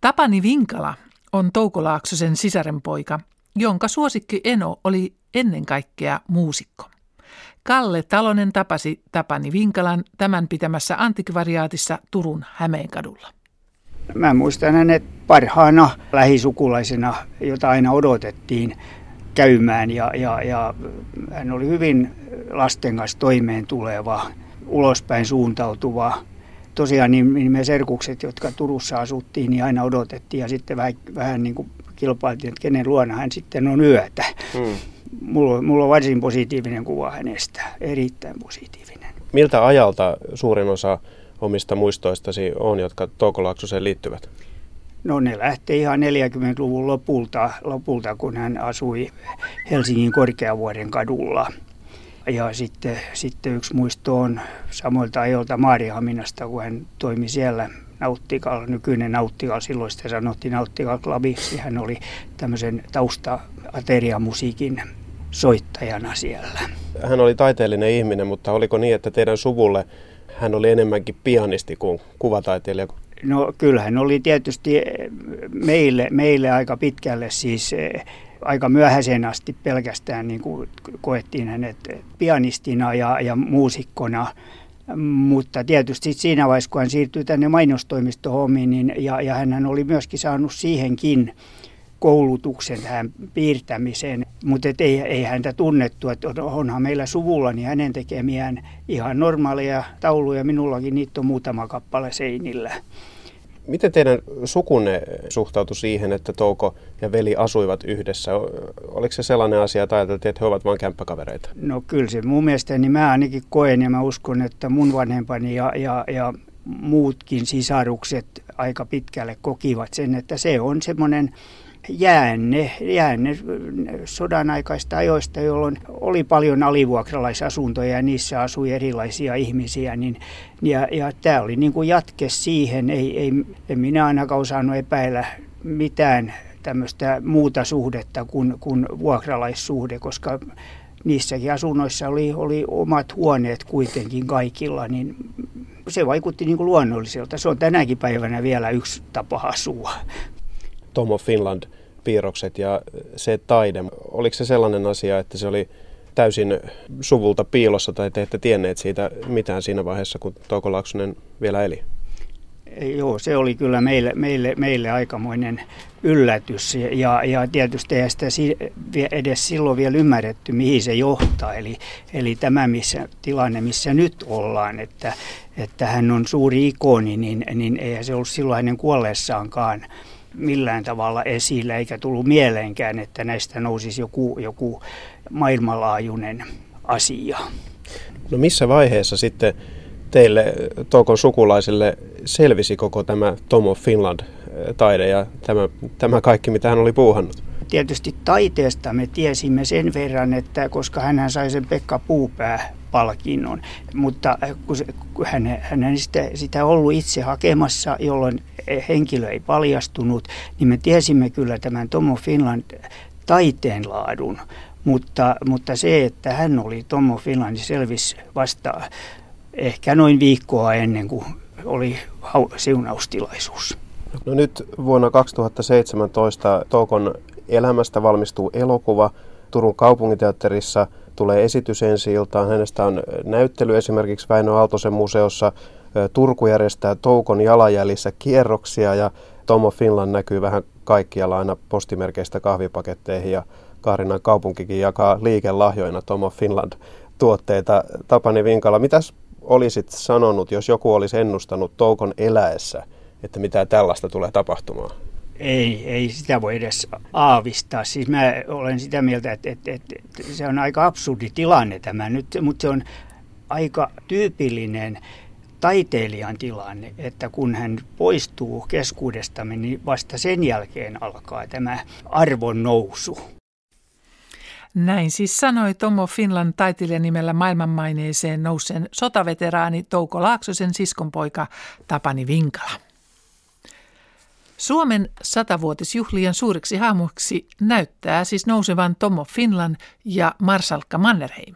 Tapani Vinkala on Touko Laaksosen sisarenpoika, jonka suosikki Eno oli ennen kaikkea muusikko. Kalle Talonen tapasi Tapani Vinkalan tämän pitämässä antikvariaatissa Turun Hämeenkadulla. Mä muistan hänet parhaana lähisukulaisena, jota aina odotettiin käymään ja, ja, ja hän oli hyvin lasten kanssa toimeen tuleva, ulospäin suuntautuva. Tosiaan niin, niin me serkukset, jotka Turussa asuttiin, niin aina odotettiin ja sitten vähän, vähän niin kuin kilpailtiin, että kenen luona hän sitten on yötä. Hmm. Mulla, mulla on varsin positiivinen kuva hänestä, erittäin positiivinen. Miltä ajalta suurin osa omista muistoistasi on, jotka Toukolaaksoseen liittyvät? No ne lähtee ihan 40-luvun lopulta, lopulta, kun hän asui Helsingin Korkeavuoren kadulla. Ja sitten, sitten yksi muisto on samoilta ajoilta Maarihaminasta, kun hän toimi siellä Nauttikal, nykyinen Nauttikal, silloin sitä sanottiin Nauttikal Clubiksi. Hän oli tämmöisen tausta-ateriamusiikin soittajana siellä. Hän oli taiteellinen ihminen, mutta oliko niin, että teidän suvulle hän oli enemmänkin pianisti kuin kuvataiteilija? No kyllähän oli tietysti meille, meille aika pitkälle siis eh, aika myöhäisen asti pelkästään niin kuin koettiin hänet pianistina ja, ja muusikkona. Mutta tietysti siinä vaiheessa, kun hän siirtyi tänne mainostoimistohommiin, niin, ja, ja hän oli myöskin saanut siihenkin koulutuksen tähän piirtämiseen, mutta ei, ei häntä tunnettu, että onhan meillä suvulla niin hänen tekemiään ihan normaaleja tauluja, minullakin niitä on muutama kappale seinillä. Miten teidän sukunne suhtautui siihen, että Touko ja veli asuivat yhdessä? Oliko se sellainen asia, että ajateltiin, että he ovat vain kämppäkavereita? No kyllä se mun mielestä, niin mä ainakin koen ja mä uskon, että mun vanhempani ja, ja, ja muutkin sisarukset aika pitkälle kokivat sen, että se on semmoinen jäänne, jäänne sodan aikaista ajoista, jolloin oli paljon alivuokralaisasuntoja ja niissä asui erilaisia ihmisiä. Niin, ja, ja tämä oli niin kuin jatke siihen, ei, ei, en minä ainakaan osannut epäillä mitään tämmöistä muuta suhdetta kuin, kuin vuokralaissuhde, koska niissäkin asunnoissa oli, oli omat huoneet kuitenkin kaikilla, niin se vaikutti niin kuin luonnolliselta. Se on tänäkin päivänä vielä yksi tapa asua. Tomo Finland piirrokset ja se taide. Oliko se sellainen asia, että se oli täysin suvulta piilossa tai te ette tienneet siitä mitään siinä vaiheessa, kun Touko Laaksonen vielä eli? Joo, se oli kyllä meille, meille, meille aikamoinen yllätys ja, ja tietysti ei sitä edes silloin vielä ymmärretty, mihin se johtaa. Eli, eli tämä missä, tilanne, missä nyt ollaan, että, että hän on suuri ikoni, niin, niin eihän se ollut silloin hänen kuolleessaankaan millään tavalla esillä, eikä tullut mieleenkään, että näistä nousisi joku, joku maailmanlaajuinen asia. No missä vaiheessa sitten teille Toukon sukulaisille selvisi koko tämä Tomo Finland-taide ja tämä, tämä kaikki, mitä hän oli puuhannut? Tietysti taiteesta me tiesimme sen verran, että koska hän sai sen Pekka Puupää palkinnon, mutta kun, se, kun hän, hän sitä, sitä ollut itse hakemassa, jolloin henkilö ei paljastunut, niin me tiesimme kyllä tämän Tomo Finland taiteenlaadun, mutta, mutta se, että hän oli Tomo Finland, selvisi vasta ehkä noin viikkoa ennen kuin oli siunaustilaisuus. No nyt vuonna 2017 Toukon elämästä valmistuu elokuva Turun kaupunginteatterissa. Tulee esitys ensi iltaan. Hänestä on näyttely esimerkiksi Väinö Aaltosen museossa. Turku järjestää Toukon jalanjäljissä kierroksia ja Tomo Finland näkyy vähän kaikkialla aina postimerkeistä kahvipaketteihin ja Kaarinan kaupunkikin jakaa liikelahjoina Tomo Finland tuotteita. Tapani Vinkala, mitäs olisit sanonut, jos joku olisi ennustanut Toukon eläessä, että mitä tällaista tulee tapahtumaan? Ei, ei sitä voi edes aavistaa. Siis mä olen sitä mieltä, että, että, että se on aika absurdi tilanne tämä nyt, mutta se on aika tyypillinen taiteilijan tilanne, että kun hän poistuu keskuudestamme, niin vasta sen jälkeen alkaa tämä arvon nousu. Näin siis sanoi Tomo Finland taiteilijan nimellä maailmanmaineeseen nousseen sotaveteraani Touko Laaksosen siskonpoika Tapani Vinkala. Suomen satavuotisjuhlien suuriksi hahmoksi näyttää siis nousevan Tomo Finland ja Marsalkka Mannerheim.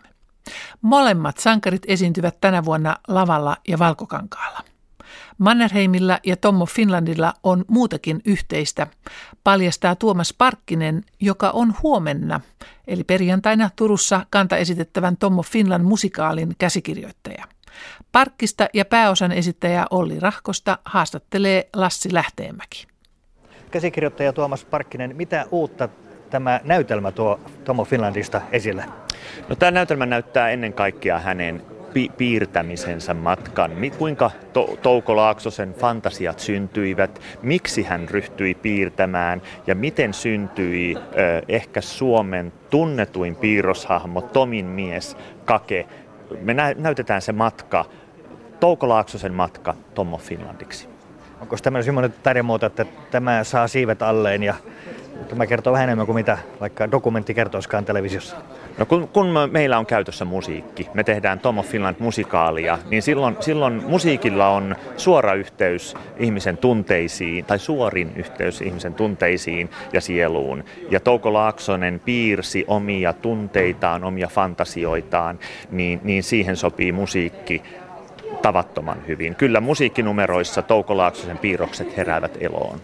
Molemmat sankarit esiintyvät tänä vuonna lavalla ja valkokankaalla. Mannerheimilla ja Tommo Finlandilla on muutakin yhteistä, paljastaa Tuomas Parkkinen, joka on huomenna, eli perjantaina Turussa kanta esitettävän Tommo Finland musikaalin käsikirjoittaja. Parkkista ja pääosan esittäjä Olli Rahkosta haastattelee Lassi Lähteenmäki. Käsikirjoittaja Tuomas Parkkinen, mitä uutta tämä näytelmä tuo Tomo Finlandista esille? No, tämä näytelmä näyttää ennen kaikkea hänen pi- piirtämisensä matkan. Kuinka to- Touko Laaksosen fantasiat syntyivät, miksi hän ryhtyi piirtämään ja miten syntyi ö, ehkä Suomen tunnetuin piirroshahmo Tomin mies Kake. Me nä- näytetään se matka, Touko Laaksosen matka Tommo Finlandiksi. Onko tämmöinen semmoinen tarjamuoto, että tämä saa siivet alleen ja tämä kertoo vähän enemmän kuin mitä vaikka dokumentti kertoiskaan televisiossa? No kun, kun me, meillä on käytössä musiikki, me tehdään Tom of Finland musikaalia, niin silloin, silloin musiikilla on suora yhteys ihmisen tunteisiin, tai suorin yhteys ihmisen tunteisiin ja sieluun. Ja Touko Laaksonen piirsi omia tunteitaan, omia fantasioitaan, niin, niin siihen sopii musiikki tavattoman hyvin. Kyllä musiikkinumeroissa Touko Laaksosen piirrokset heräävät eloon.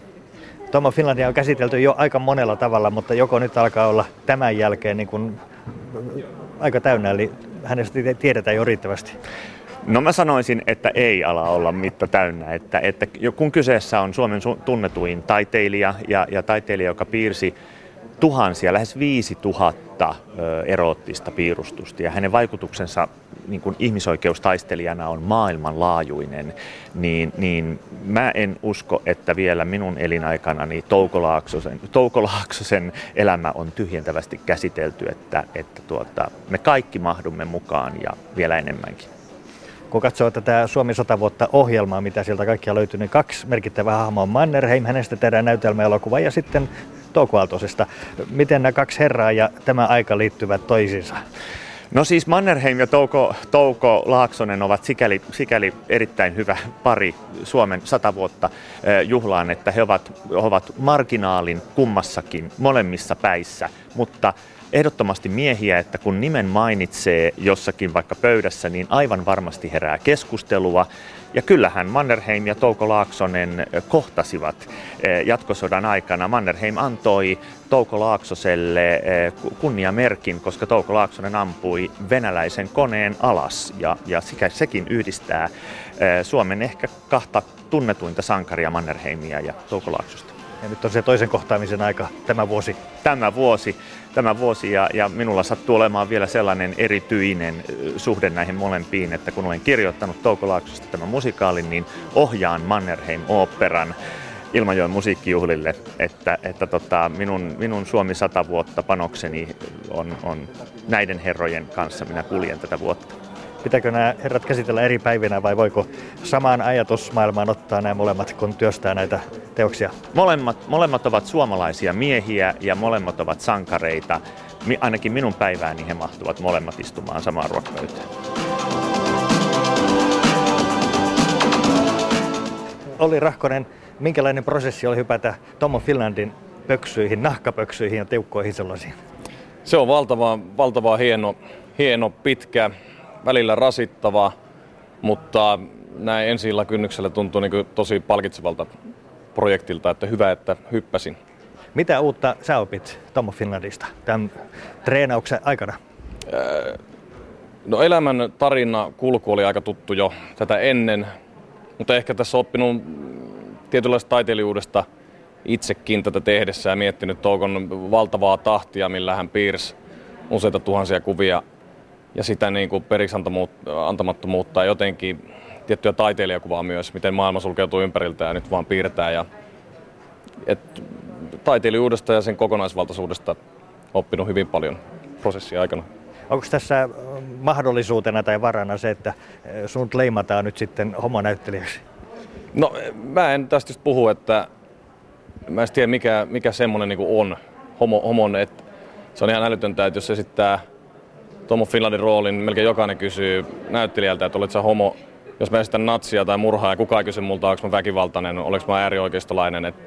Tomo Finlandia on käsitelty jo aika monella tavalla, mutta joko nyt alkaa olla tämän jälkeen niin kuin aika täynnä, eli hänestä tiedetään jo riittävästi. No mä sanoisin, että ei ala olla mitta täynnä. Että, että kun kyseessä on Suomen tunnetuin taiteilija ja, ja taiteilija, joka piirsi tuhansia, lähes viisi tuhatta eroottista piirustusta ja hänen vaikutuksensa niin kuin ihmisoikeustaistelijana on maailmanlaajuinen, niin, niin mä en usko, että vielä minun elinaikanani Touko Laaksosen, Touko Laaksosen elämä on tyhjentävästi käsitelty, että, että tuota, me kaikki mahdumme mukaan ja vielä enemmänkin kun katsoo tätä Suomi 100 vuotta ohjelmaa, mitä sieltä kaikkia löytyy, niin kaksi merkittävää hahmoa on Mannerheim, hänestä tehdään näytelmäelokuva ja sitten Touko. Miten nämä kaksi herraa ja tämä aika liittyvät toisiinsa? No siis Mannerheim ja Touko, Touko Laaksonen ovat sikäli, sikäli erittäin hyvä pari Suomen sata vuotta juhlaan, että he ovat, ovat marginaalin kummassakin molemmissa päissä, mutta ehdottomasti miehiä, että kun nimen mainitsee jossakin vaikka pöydässä, niin aivan varmasti herää keskustelua. Ja kyllähän Mannerheim ja Touko Laaksonen kohtasivat jatkosodan aikana. Mannerheim antoi Touko Laaksoselle kunniamerkin, koska Touko Laaksonen ampui venäläisen koneen alas. Ja, ja sekin yhdistää Suomen ehkä kahta tunnetuinta sankaria Mannerheimia ja Touko Laaksosta. Ja nyt on se toisen kohtaamisen aika tämä vuosi. Tämä vuosi, tämä vuosi ja, ja minulla sattuu olemaan vielä sellainen erityinen suhde näihin molempiin, että kun olen kirjoittanut Touko Laaksosta tämän musikaalin, niin ohjaan Mannerheim-oopperan Ilmajoen musiikkijuhlille, että, että tota, minun, minun Suomi 100 vuotta panokseni on, on näiden herrojen kanssa. Minä kuljen tätä vuotta. Pitääkö nämä herrat käsitellä eri päivinä vai voiko samaan ajatusmaailmaan ottaa nämä molemmat, kun työstää näitä teoksia? Molemmat, molemmat ovat suomalaisia miehiä ja molemmat ovat sankareita. Ainakin minun päivääni he mahtuvat molemmat istumaan samaan ruokapöytään. Olli Rahkonen, minkälainen prosessi oli hypätä Tomo Finlandin pöksyihin, nahkapöksyihin ja tiukkoihin sellaisiin? Se on valtava, valtava hieno, hieno, pitkä välillä rasittava, mutta näin ensi kynnyksellä tuntuu niin tosi palkitsevalta projektilta, että hyvä, että hyppäsin. Mitä uutta sä opit Tomo Finlandista tämän treenauksen aikana? No elämän tarina kulku oli aika tuttu jo tätä ennen, mutta ehkä tässä oppinut tietynlaista taiteilijuudesta itsekin tätä tehdessä ja miettinyt Toukon valtavaa tahtia, millä hän piirsi useita tuhansia kuvia ja sitä niin kuin periksi antamattomuutta ja jotenkin tiettyä taiteilijakuvaa myös, miten maailma sulkeutuu ympäriltä ja nyt vaan piirtää. Ja, et taiteilijuudesta ja sen kokonaisvaltaisuudesta oppinut hyvin paljon prosessin aikana. Onko tässä mahdollisuutena tai varana se, että sun leimataan nyt sitten homonäyttelijäksi? No mä en tästä just puhu, että mä en tiedä mikä, mikä semmonen niin on homo, homon, että se on ihan älytöntä, että jos esittää Tomo Finlandin roolin, melkein jokainen kysyy näyttelijältä, että olet sä homo, jos mä esitän natsia tai murhaa ja kukaan ei kysy multa, onko mä väkivaltainen, olenko mä äärioikeistolainen, että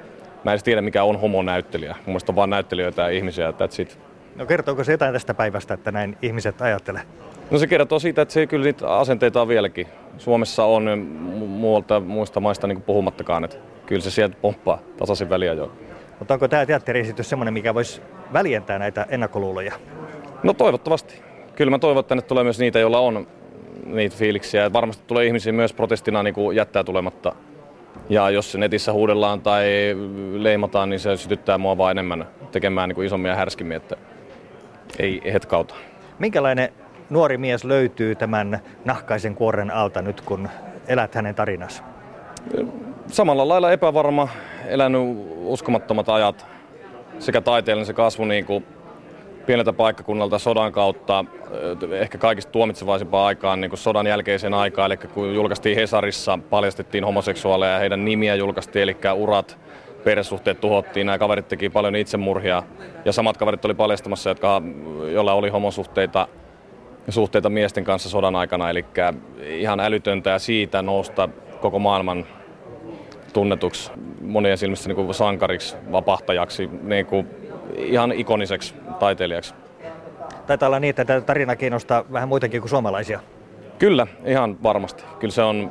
mä en edes tiedä mikä on homonäyttelijä. Mun mielestä on vaan näyttelijöitä ja ihmisiä, että sit. No kertooko se jotain tästä päivästä, että näin ihmiset ajattelee? No se kertoo siitä, että se kyllä niitä asenteita on vieläkin. Suomessa on muualta muista maista niin puhumattakaan, että kyllä se sieltä pomppaa tasaisin väliä jo. Mutta onko tämä teatteriesitys semmoinen, mikä voisi väljentää näitä ennakkoluuloja? No toivottavasti. Kyllä mä toivon, että tänne tulee myös niitä, joilla on niitä fiiliksiä. Varmasti tulee ihmisiä myös protestina niin kuin jättää tulematta. Ja jos se netissä huudellaan tai leimataan, niin se sytyttää mua vaan enemmän tekemään niin kuin isommin ja härskimmin, että ei hetkauta. Minkälainen nuori mies löytyy tämän nahkaisen kuoren alta nyt, kun elät hänen tarinassa? Samalla lailla epävarma, elänyt uskomattomat ajat, sekä taiteellinen se kasvu niin kuin pieneltä paikkakunnalta sodan kautta, ehkä kaikista tuomitsevaisimpaan aikaan, niin kuin sodan jälkeiseen aikaan, eli kun julkaistiin Hesarissa, paljastettiin homoseksuaaleja ja heidän nimiä julkaistiin, eli urat, perhesuhteet tuhottiin, nämä kaverit teki paljon itsemurhia, ja samat kaverit oli paljastamassa, jotka, joilla oli homosuhteita suhteita miesten kanssa sodan aikana, eli ihan älytöntä ja siitä nousta koko maailman tunnetuksi monien silmissä niin kuin sankariksi, vapahtajaksi, niin kuin ihan ikoniseksi taiteilijaksi. Taitaa olla niin, että tämä tarina kiinnostaa vähän muitakin kuin suomalaisia. Kyllä, ihan varmasti. Kyllä se on,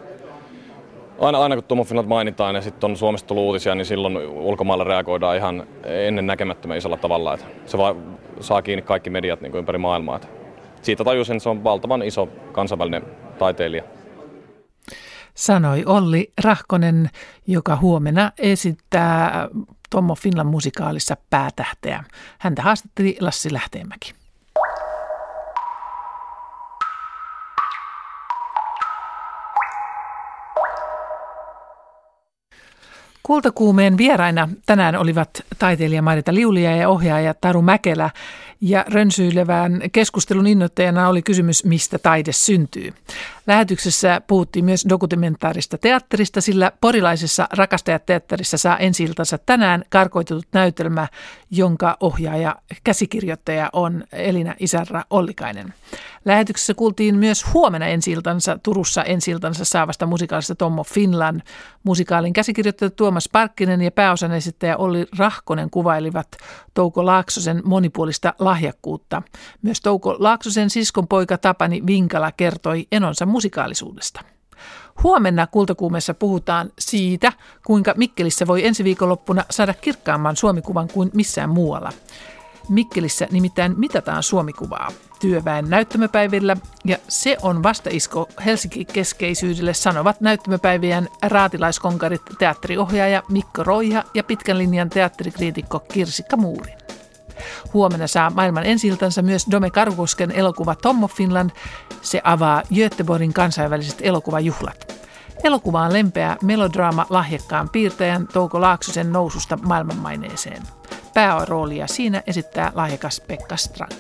aina, aina kun Tomo Finland mainitaan ja sitten on Suomesta tullut uutisia, niin silloin ulkomailla reagoidaan ihan ennen näkemättömän isolla tavalla. Että se vaan saa kiinni kaikki mediat niin kuin ympäri maailmaa. Että siitä tajusin, että se on valtavan iso kansainvälinen taiteilija. Sanoi Olli Rahkonen, joka huomenna esittää Tommo Finland musikaalissa päätähteä. Häntä haastatteli Lassi Lähteenmäki. Kultakuumeen vieraina tänään olivat taiteilija Marita Liulia ja ohjaaja Taru Mäkelä. Ja rönsyilevän keskustelun innoittajana oli kysymys, mistä taide syntyy. Lähetyksessä puhuttiin myös dokumentaarista teatterista, sillä porilaisessa rakastajateatterissa saa ensi tänään karkoitetut näytelmä, jonka ohjaaja käsikirjoittaja on Elina Isarra Ollikainen. Lähetyksessä kuultiin myös huomenna ensi Turussa ensi saavasta musikaalista Tommo Finland. Musikaalin käsikirjoittaja Tuomas Parkkinen ja pääosan esittäjä Olli Rahkonen kuvailivat Touko Laaksosen monipuolista lahjakkuutta. Myös Touko Laaksosen siskon poika Tapani Vinkala kertoi enonsa musikaalisuudesta. Huomenna Kultakuumessa puhutaan siitä, kuinka Mikkelissä voi ensi viikonloppuna saada kirkkaamman suomikuvan kuin missään muualla. Mikkelissä nimittäin mitataan suomikuvaa työväen näyttämöpäivillä ja se on vastaisko Helsinki-keskeisyydelle sanovat näyttämöpäivien raatilaiskonkarit teatteriohjaaja Mikko Roiha ja pitkän linjan teatterikriitikko Kirsikka Muurin. Huomenna saa maailman ensi myös Dome Karukosken elokuva Tommo Finland. Se avaa Göteborgin kansainväliset elokuvajuhlat. Elokuva on lempeä melodraama lahjakkaan piirtäjän Touko Laaksosen noususta maailmanmaineeseen. Pääroolia siinä esittää lahjakas Pekka Strang.